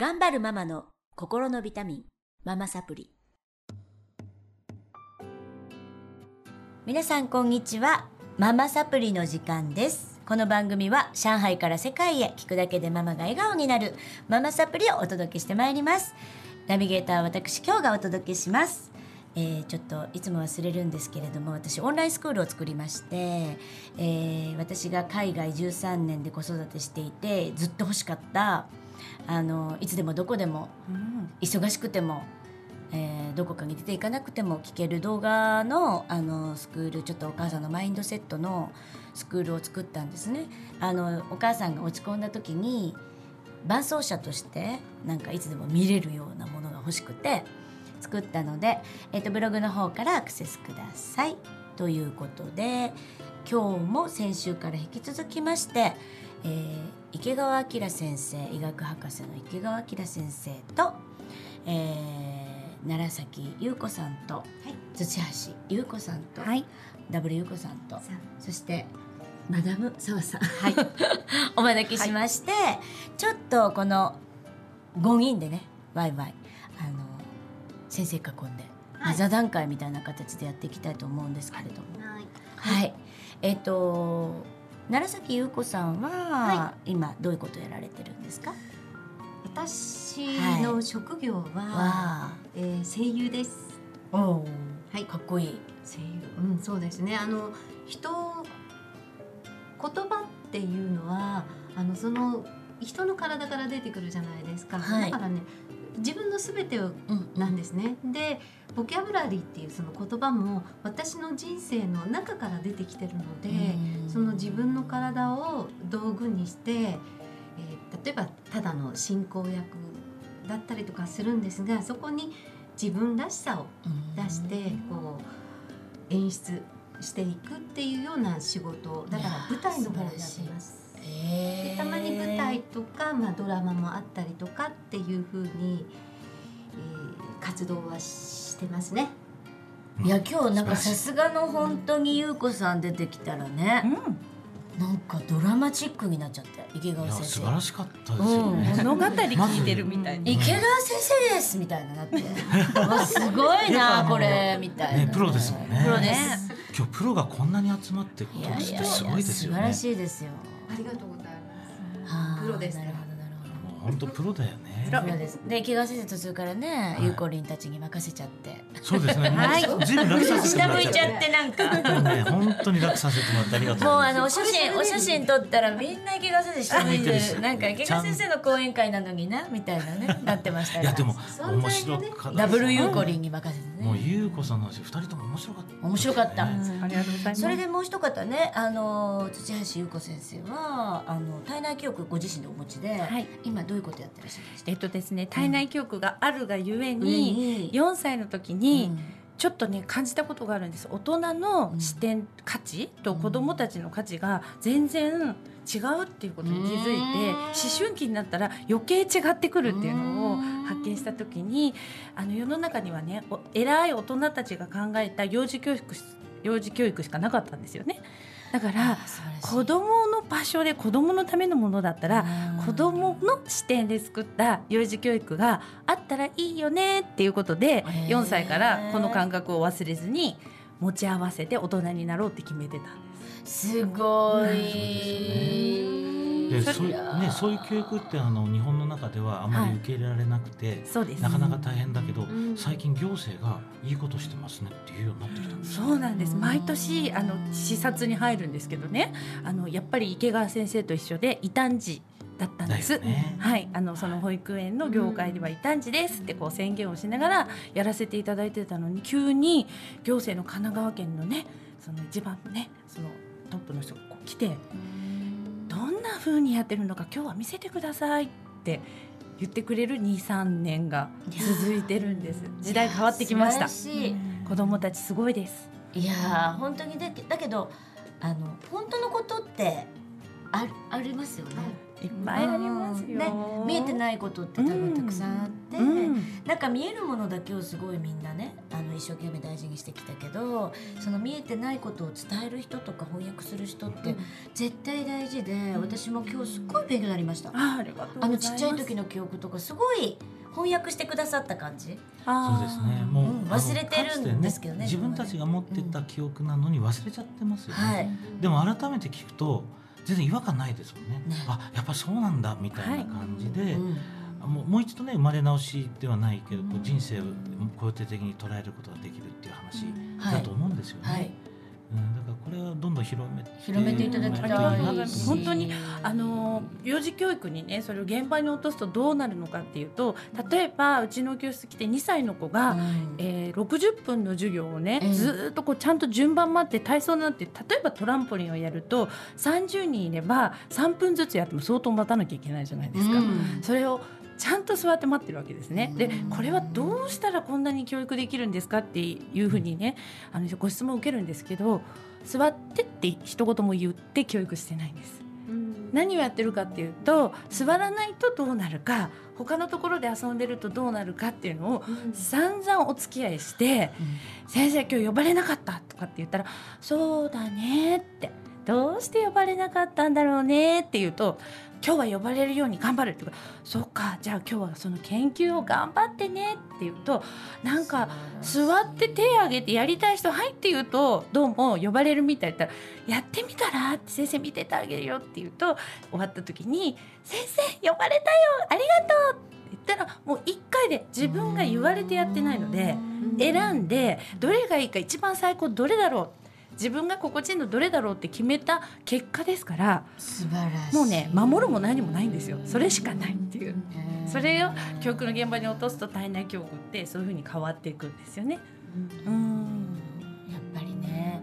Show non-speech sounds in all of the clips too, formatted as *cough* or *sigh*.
頑張るママの心のビタミンママサプリ。皆さんこんにちは。ママサプリの時間です。この番組は上海から世界へ聞くだけでママが笑顔になるママサプリをお届けしてまいります。ナビゲーター私今日がお届けします。えー、ちょっといつも忘れるんですけれども私オンラインスクールを作りまして、えー、私が海外13年で子育てしていてずっと欲しかったあのいつでもどこでも、うん、忙しくても、えー、どこかに出ていかなくても聞ける動画のあのスクールちょっとお母さんのマインドセットのスクールを作ったんですね。あのお母さんが落ち込んだ時に伴走者としてなんかいつでも見れるようなものが欲しくて作ったので、えーと、ブログの方からアクセスください。ということで今日も先週から引き続きまして、えー、池川明先生医学博士の池川明先生と、えー、奈良崎優子さんと、はい、土橋優子さんと、はい、ダブル優子さんとそしてマダム澤さん、はい、*laughs* お招きしまして、はい、ちょっとこの5人でねワイワイあの先生囲んで、はい、座談会みたいな形でやっていきたいと思うんですけれども、はい、はい、えっ、ー、と奈良崎優子さんは、はい、今どういうことをやられてるんですか？私の職業は、はい、えー、声優です。おはい、かっこいい。声優、うん、そうですね。あの人言葉っていうのはあのその人の体から出てくるじゃないですか。はい、だからね、自分の全てをなんですね。でボキャブラリーっていうその言葉も私の人生の中から出てきてるのでその自分の体を道具にして、えー、例えばただの進行役だったりとかするんですがそこに自分らしさを出してこう演出していくっていうような仕事だから舞台の方をやってます。でたまに舞台とか、まあ、ドラマもあったりとかっていうふうに、えー、活動はしてますね。いや今日なんかさすがの本当に優子さん出てきたらね、うん、なんかドラマチックになっちゃって池川先生。素晴らしかったですよね、うん、物語聞いてるみたいな、池川先生ですみたいななって。*laughs* わすごいなこれみたいな、ね、プロですもんね。プロです。今日プロがこんなに集まってことってすごいですよね。素晴らしいですよありがとうございます。プロですなるほどなるほど。本当プロだよねプロです。で池川先生途中からね、ゆうこりんたちに任せちゃって。そうですね。はい。ずいぶん楽させてもらっ下向いちゃってなんか。ね *laughs* 本当に楽させてもらってありがとうもうあのお写真お写真撮ったらみんな池川先生下向いてるなんか池川先生の講演会なのになみたいなねなってましたいやでも面白かったダブルゆうこりんに任せてね。もうゆうこさんの話二人とも面白かった。面白かった、ありがとうございます。それでもう一方ねあの土橋優子先生はあの体内記憶ご自身でお持ちで、はい、今どういうことやってらっしゃるんですか？えっとですね体内記憶があるがゆえに、うん、4歳の時に、ちょっとね感じたことがあるんです。大人の視点、うん、価値と子どもたちの価値が全然違うっていうことに気づいて思春期になったら余計違ってくるっていうのを発見した時にあの世の中にはね偉い大人たちが考えた幼児教育幼児教育しかなかったんですよね。だから子どもの場所で子どものためのものだったら子どもの視点で作った幼児教育があったらいいよねっていうことで4歳からこの感覚を忘れずに持ち合わせて大人になろうって決めてたんです。すごい。でそうね、そういう教育ってあの日本の中ではあまり受け入れられなくて、はい、そうですなかなか大変だけど、うん、最近行政がいいことしてますねっていうようになってきたそうなんです。毎年あの視察に入るんですけどね。あのやっぱり池川先生と一緒で異端児だったんです。ね、はい、あのその保育園の業界では異端児ですってこう宣言をしながらやらせていただいてたのに急に行政の神奈川県のねその一番ねそのトップの人がこう来てどんな風にやってるのか今日は見せてくださいって言ってくれる23年が続いてるんです。時代変わってきました。子供たちすごいですいや本当にだけだけどあの本当のことってあありますよね、いっぱいありますよ、ね、見えてないことって多分たくさんあって、うん。うん、なんか見えるものだけをすごいみんなねああの一生懸命大事にしてきたけどその見えてないことを伝える人とか翻訳する人って絶対大事で、私も今日すっごい勉強になりました。ああのちっちゃい時の記憶とかすごい翻訳してくださった感じ？そうですね。もう、うん、忘れてるんですけどね、ね、自分たちが持ってた記憶なのに忘れちゃってますよね、はい、でも改めて聞くと全然違和感ないですもんね、ね、あやっぱそうなんだみたいな感じで、はい。うん。もうもう一度ね生まれ直しではないけど、こう人生を肯定的に捉えることができるっていう話だと思うんですよね。はいはいうん、だからこれはどんどん広め広めていただきたい本当にあの幼児教育にねそれを現場に落とすとどうなるのかっていうと例えばうちの教室来て2歳の子が、うん、えー、60分の授業をね、うん、ずっとこうちゃんと順番待って体操なんて例えばトランポリンをやると30人いれば3分ずつやっても相当待たなきゃいけないじゃないですか。うん、それをちゃんと座って待ってるわけですね。でこれはどうしたらこんなに教育できるんですかっていうふうにねあのご質問を受けるんですけど座ってって一言も言って教育してないんです。何をやってるかっていうと座らないとどうなるか他のところで遊んでるとどうなるかっていうのを散々お付き合いして「先生今日呼ばれなかった」とかって言ったら「そうだね」って「どうして呼ばれなかったんだろうね」って言うと今日は呼ばれるように頑張るってそうかじゃあ今日はその研究を頑張ってねって言うとなんか座って手を挙げてやりたい人はいって言うとどうも呼ばれるみたいだったらやってみたらって先生見ててあげるよって言うと終わった時に先生呼ばれたよありがとうって言ったらもう1回で自分が言われてやってないので選んでどれがいいか一番最高どれだろう自分が心地いいのどれだろうって決めた結果ですから素晴らしい。もうね守るも何もないんですよ。それしかないっていう。それを教育の現場に落とすと体内教育ってそういうふうに変わっていくんですよね。うん。やっぱりね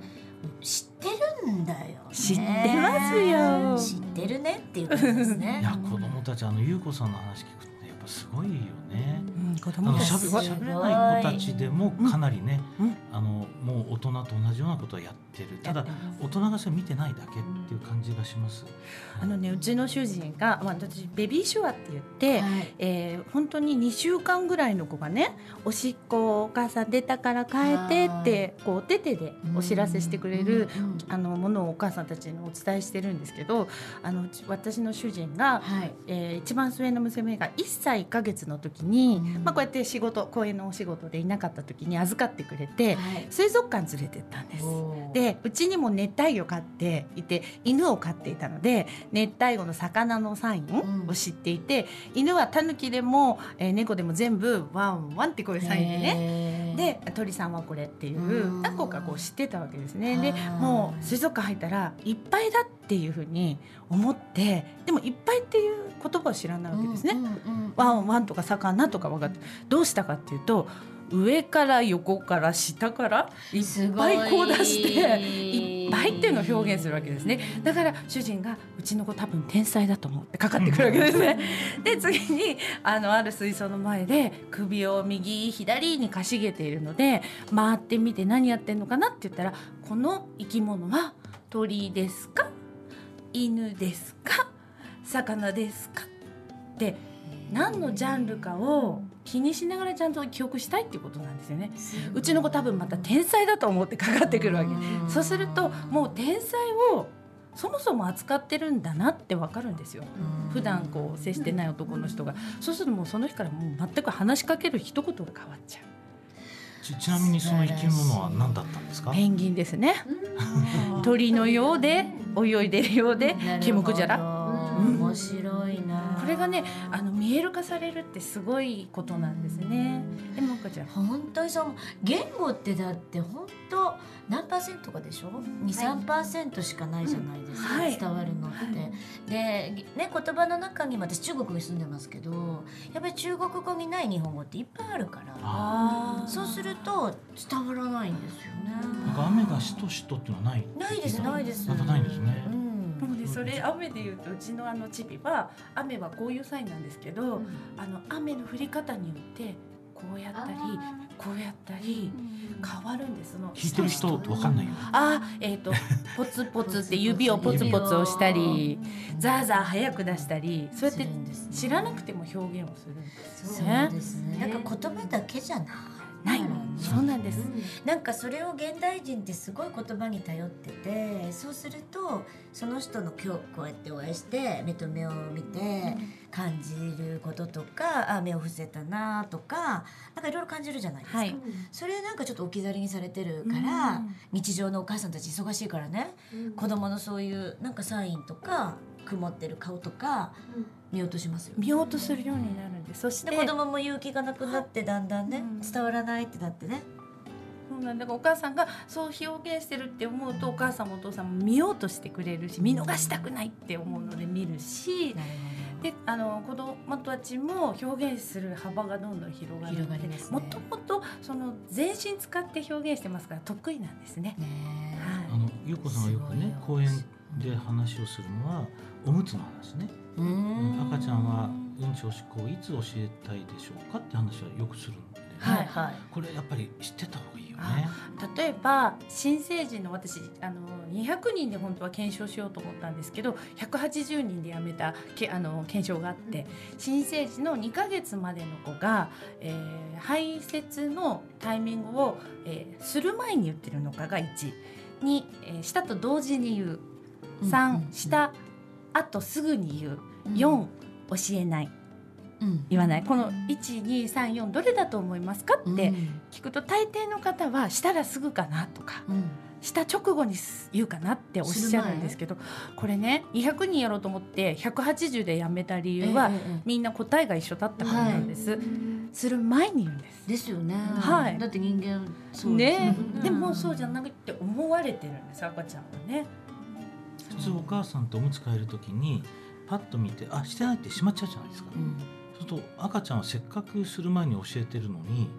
知ってるんだよ、ね、知ってますよ。知ってるねっていうことですね。いや子供たちあの優子さんの話聞くとねやっぱすごいよね、子供たち。しゃべれない子たちでもかなりね、あのもう大人と同じようなことをやってる。ただ大人がそれ見てないだけっていう感じがします。あのねうちの主人が、まあ、私ベビーシュワって言って、はい、えー、本当に2週間ぐらいの子がねおしっこお母さん出たから変えてってこうお手手でお知らせしてくれる、あのものをお母さんたちにお伝えしてるんですけどあの私の主人が、はい、えー、一番末の娘が1歳1か月の時に、まあ、こうやって仕事公園のお仕事でいなかった時に預かってくれて、はい、水族館連れてったんです。でうちにも熱帯魚飼っていて犬を飼っていたので熱帯魚の魚のサインを知っていて、うん、犬はタヌキでも、えー、猫でも全部ワンワンってこういうサインでね。で鳥さんはこれっていう何個かこう知ってたわけですね。でもう水族館入ったらいっぱいだっていうふうに思ってでもいっぱいっていう言葉を知らないわけですね。ワンワンとか魚とか分かってどうしたかっていうと上から横から下からいっぱいこう出していっぱいっていうのを表現するわけですね。だから主人がうちの子多分天才だと思ってかかってくるわけですね。*laughs* で次にあのある水槽の前で首を右左にかしげているので回ってみて何やってんのかなって言ったらこの生き物は鳥ですか？犬ですか？魚ですか？って何のジャンルかを気にしながらちゃんと記憶したいっていうことなんですよね。うちの子多分また天才だと思ってかかってくるわけ。そうするともう天才をそもそも扱ってるんだなってわかるんですよ。普段こう接してない男の人が、そうするともうその日からもう全く話しかける一言が変わっちゃう。ちちなみにその生き物は何だったんですか？ペンギンですね。鳥のようで泳いでるようでケムクジャラ。面白いな。これがねあの見える化されるってすごいことなんですね。でも赤ちゃん本当にそう言語ってだって本当何パーセントかでしょ？二三パーセントしかないじゃないですか、はい、伝わるのって。はい、でね言葉の中に私中国に住んでますけどやっぱり中国語にない日本語っていっぱいあるからそうすると伝わらないんですよね。なんか雨がしとしとっていうのはない？ないですないです。またないんですね。うんなのでそれ雨でいうとうちのあのチビは雨はこういうサインなんですけど、うん、あの雨の降り方によってこうやったりこうやったり変わるんです。の聞いてる人わかんないよ。あえっ、ー、とポツポツって指をポツポツ押したりザーザー早く出したりそうやって知らなくても表現をするんですね。そうですね。なんか言葉だけじゃない。ない。そうなんです、なんかそれを現代人ってすごい言葉に頼っててそうするとその人の今日こうやってお会いして目と目を見て感じることとか、あ目を伏せたなとかなんかいろいろ感じるじゃないですか、はい、それなんかちょっと置き去りにされてるから、日常のお母さんたち忙しいからね、子供のそういうなんかサインとか曇ってる顔とか見落としますよ、見落とするようになるんでそして子供も勇気がなくなってだんだんね、伝わらないってなってね。そうなんだからお母さんがそう表現してるって思うとお母さんもお父さんも見ようとしてくれるし見逃したくないって思うので見るし、であの子供たちも表現する幅がどんどん広がる広がります、ね、もともとその全身使って表現してますから得意なんですね。ねはい、あのゆうこさんがよくね講演で話をするのはおむつの話ね。赤ちゃんはうんちおしっこをいつ教えたいでしょうかって話はよくするんで、ね、はいはい、これやっぱり知ってた方がいいよね。例えば新成人の私あの200人で本当は検証しようと思ったんですけど180人でやめたけあの検証があって新生児の2か月までの子が、えー、排泄のタイミングを、えー、する前に言ってるのかが1。2、えー、したと同時に言う3、したあとすぐに言う4、教えない。うん、言わないこの1234どれだと思いますかって聞くと大抵の方はしたらすぐかなとか、うん、した直後に言うかなっておっしゃるんですけどこれね200人やろうと思って180でやめた理由は、みんな答えが一緒だったからなんです。はい、する前に言うんです。ですよね。はい。だって人間そうね。でもそうじゃなくて思われてるんです赤ちゃんはね。普通お母さんとおむつ替える時にパッと見てあしてないってしまっちゃうじゃないですか、うん、そうすると赤ちゃんはせっかくする前に教えてるのに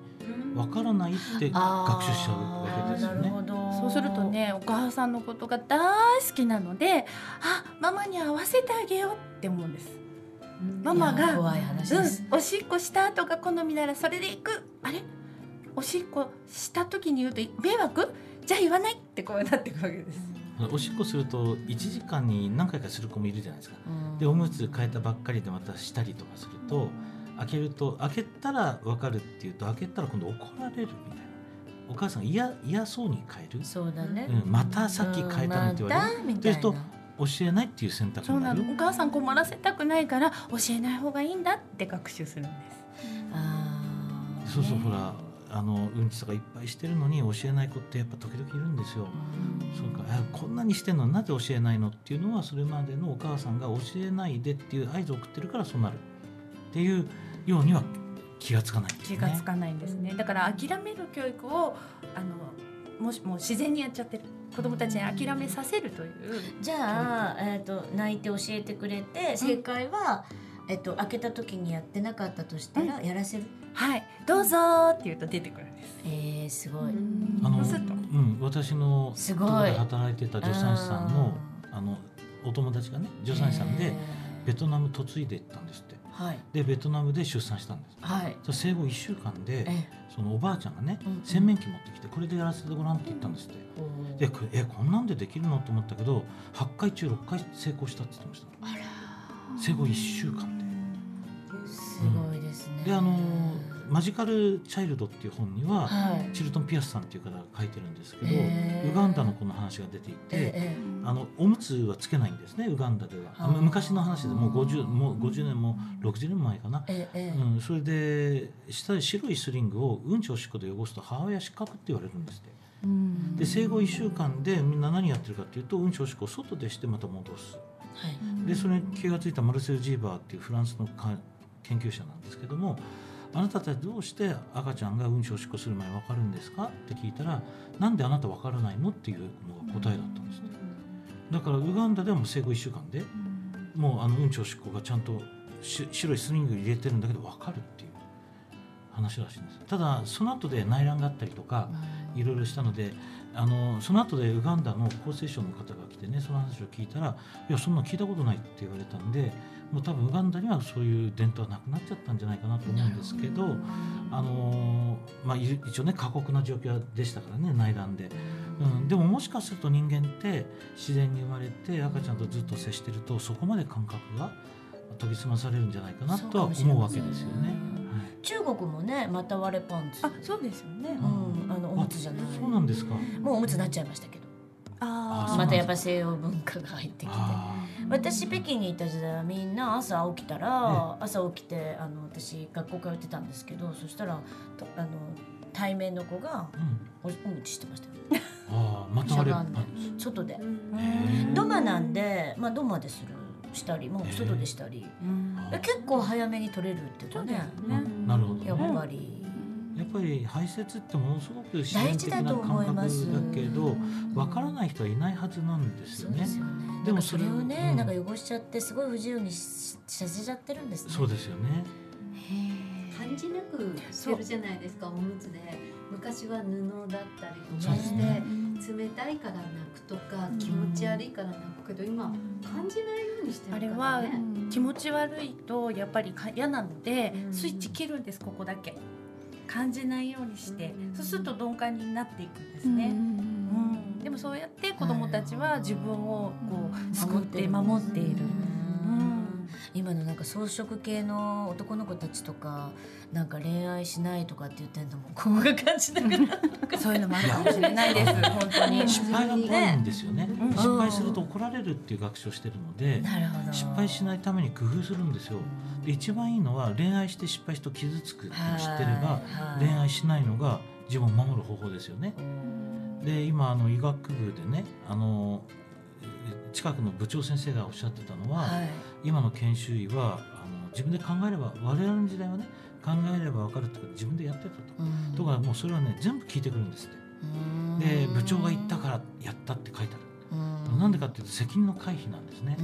わからないって学習しちゃうわけですよね。そうするとねお母さんのことが大好きなのであママに合わせてあげようって思うんです。ママが、うん、おしっこした後が好みならそれでいく。あれ？おしっこした時に言うと迷惑？じゃあ言わない？ってこうなっていくわけです。おしっこすると1時間に何回かする子もいるじゃないですか、うん、でおむつ変えたばっかりでまたしたりとかすると開けると開けたら分かるっていうと開けたら今度怒られるみたいな。お母さんが嫌嫌そうに変える？そうだね、うん、またさっき変えたのって言われる、というと教えないっていう選択そうなの。お母さん困らせたくないから教えない方がいいんだって学習するんです。あそうそう、ね、ほらあのうんちとかいっぱいしてるのに教えない子ってやっぱ時々いるんですよ。そうか。こんなにしてんのになぜ教えないのっていうのはそれまでのお母さんが教えないでっていう合図を送ってるからそうなる。っていうようには気がつかない、ね、気がつかないんですね。だから諦める教育をあのもしもう自然にやっちゃってる子供たちに諦めさせるというじゃあ、えーと、泣いて教えてくれて正解は、うん、えっと、開けた時にやってなかったとしたら、やらせるはいどうぞって言うと出てくるんです。えー、すごい。あの、うん、私のところで働いてた助産師さんのあのお友達がね助産師さんでベトナム嫁いで行ったんですって。はい、でベトナムで出産したんです、はい、生後1週間でそのおばあちゃんがね、うん、洗面器持ってきてこれでやらせてごらんって言ったんですって、うん、でえこんなんでできるのと思ったけど8回中6回成功したって言ってました。生後1週間で。すごいですね、であのマジカル・チャイルドっていう本には、はい、チルトン・ピアスさんっていう方が書いてるんですけど、えー、ウガンダのこの話が出ていて、えー、あのおむつはつけないんですねウガンダでは昔の話でもう 50, もう50年も60年前かな、えー、うん、それで下で白いスリングをうんちおしっこで汚すと母親失格って言われるんですって。で生後1週間でみんな何やってるかっていうとうんちおしっこを外でしてまた戻す。はい、でそれに気が付いたマルセル・ジーバーっていうフランスの研究者なんですけどもあなたたちどうして赤ちゃんがうんちおしっこする前分かるんですか？って聞いたらなんであなた分からないの？っていうのが答えだったんですねだからウガンダではもう生後1週間でもうあのうんちおしっこがちゃんと白いスリング入れてるんだけど分かるっていう話らしいんです。ただその後で内乱があったりとかいろいろしたのであのその後でウガンダの厚生省の方が来てねその話を聞いたらいやそんな聞いたことないって言われたんでもう多分ウガンダにはそういう伝統はなくなっちゃったんじゃないかなと思うんですけどあの、まあ、一応ね過酷な状況でしたからね内乱で、うん、でももしかすると人間って自然に生まれて赤ちゃんとずっと接してるとそこまで感覚が研ぎ澄まされるんじゃないかなとは思うわけですよね。中国くもねまた割れパンツ。あそうですよね、うん、あのおむつじゃない。そうなんですか。もうおむつになっちゃいましたけど。あまたやっぱ西洋文化が入ってきて。私北京にいた時代はみんな朝起きたら、朝起きてあの私学校通ってたんですけどそしたらあの対面の子がお,、おむつしてましたよ。ああまた割れ外で。土間なんでまあ土間でするしたりもう外でしたり、結構早めに取れるっていうかね。なるほど、やっぱり。やっぱり排泄ってものすごく自然的な感覚だけどわからない人はいないはずなんですよね。よね。でもそれをね、うん、なんか汚しちゃってすごい不自由にさせちゃってるんです、ね、そうですよね。感じなくしてるじゃないですかおむつで。昔は布だったりとかして、ね、冷たいから泣くとか、気持ち悪いから泣くけど今感じないようにしてるから、ね、あれは気持ち悪いとやっぱり嫌なので、スイッチ切るんですここだけ。感じないようにして、そうすると鈍感になっていくんですね。うんでもそうやって子どもたちは自分をこう救って守っている。今のなんか草食系の男の子たちとかなんか恋愛しないとかって言ってんのもここが感じながらそういうのもあるかもしれないです本当に。失敗が怖いんですよね、うん、失敗すると怒られるっていう学習をしてるので失敗しないために工夫するんですよ。で一番いいのは恋愛して失敗して傷つくって知ってれば恋愛しないのが自分を守る方法ですよね。で今あの医学部でねあの近くの部長先生がおっしゃってたのは、はい、今の研修医はあの自分で考えれば我々の時代はね考えれば分かるって自分でやってたと。とかもうそれはね全部聞いてくるんですって。で部長が言ったからやったって書いてある。なんでかっていうと責任の回避なんですね。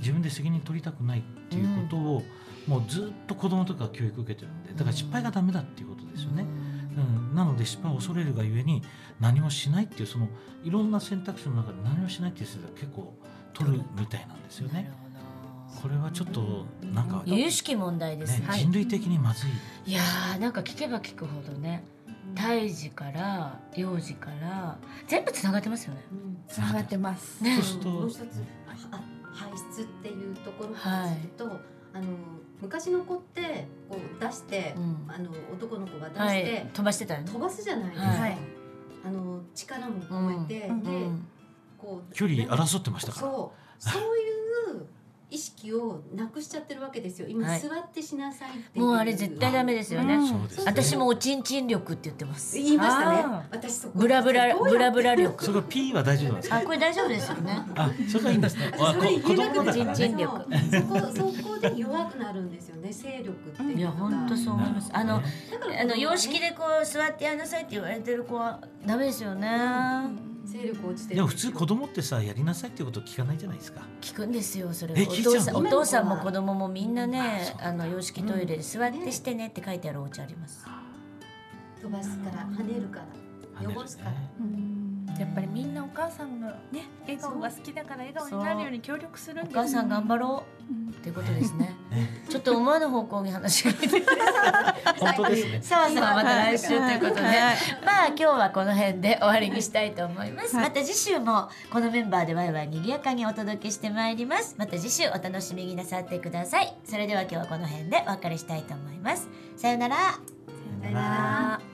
自分で責任取りたくないっていうことをもうずっと子供とか教育受けてるんでだから失敗がダメだっていうことですよね。うん、なので失敗を恐れるがゆえに何もしないっていうそのいろんな選択肢の中で何もしないっていう人が結構取るみたいなんですよね。これはちょっとなんか有識問題ですね、ね、人類的にまずい。いやーなんか聞けば聞くほどね。胎児から幼児から全部つながってますよね。つながってます。ね、もう一つ排出っていうところからすると、はい、あの昔の子ってこう出して、うん、あの男の子が出して、はい、飛ばしてた、ね、飛ばすじゃないですか。はい、あの力も込めて、うん、で、こう距離争ってましたから。そう。そういう意識をなくしちゃってるわけですよ。今、はい、座ってしなさいってもうあれ絶対ダメですよね、うん、私もおちんちん力って言ってます。言いましたね。私そこ。ブラブラブラブラ力。そこ P は大丈夫なんですか？あこれ大丈夫ですよね。あそこはいいんですね。あ子供のちんちん力。そこそこで弱くなるんですよね。勢力っていういや本当そう思います。あのあの様式でこう座ってやんなさいって言われてる子はダメですよね、うん勢力落ちてでも普通子供ってさやりなさいってこと聞かないじゃないですか。聞くんですよそれお父さんお父さんも子供もみんなねあの洋式トイレで座ってしてねって書いてあるお家あります、飛ばすから跳ねるから。汚すから、やっぱりみんなお母さんのね笑顔が好きだから笑顔になるように協力するんです、お母さん頑張ろう、うん、っていうことです *laughs* ね。ちょっと思わぬ方向に話が *laughs* 本当ですね。*laughs* さあさあまた来週ということで、まあ今日はこの辺で終わりにしたいと思います、また次週もこのメンバーでワイワイ賑やかにお届けしてまいります。また次週お楽しみになさってください。それでは今日はこの辺でお別れしたいと思います。さよなら。さよなら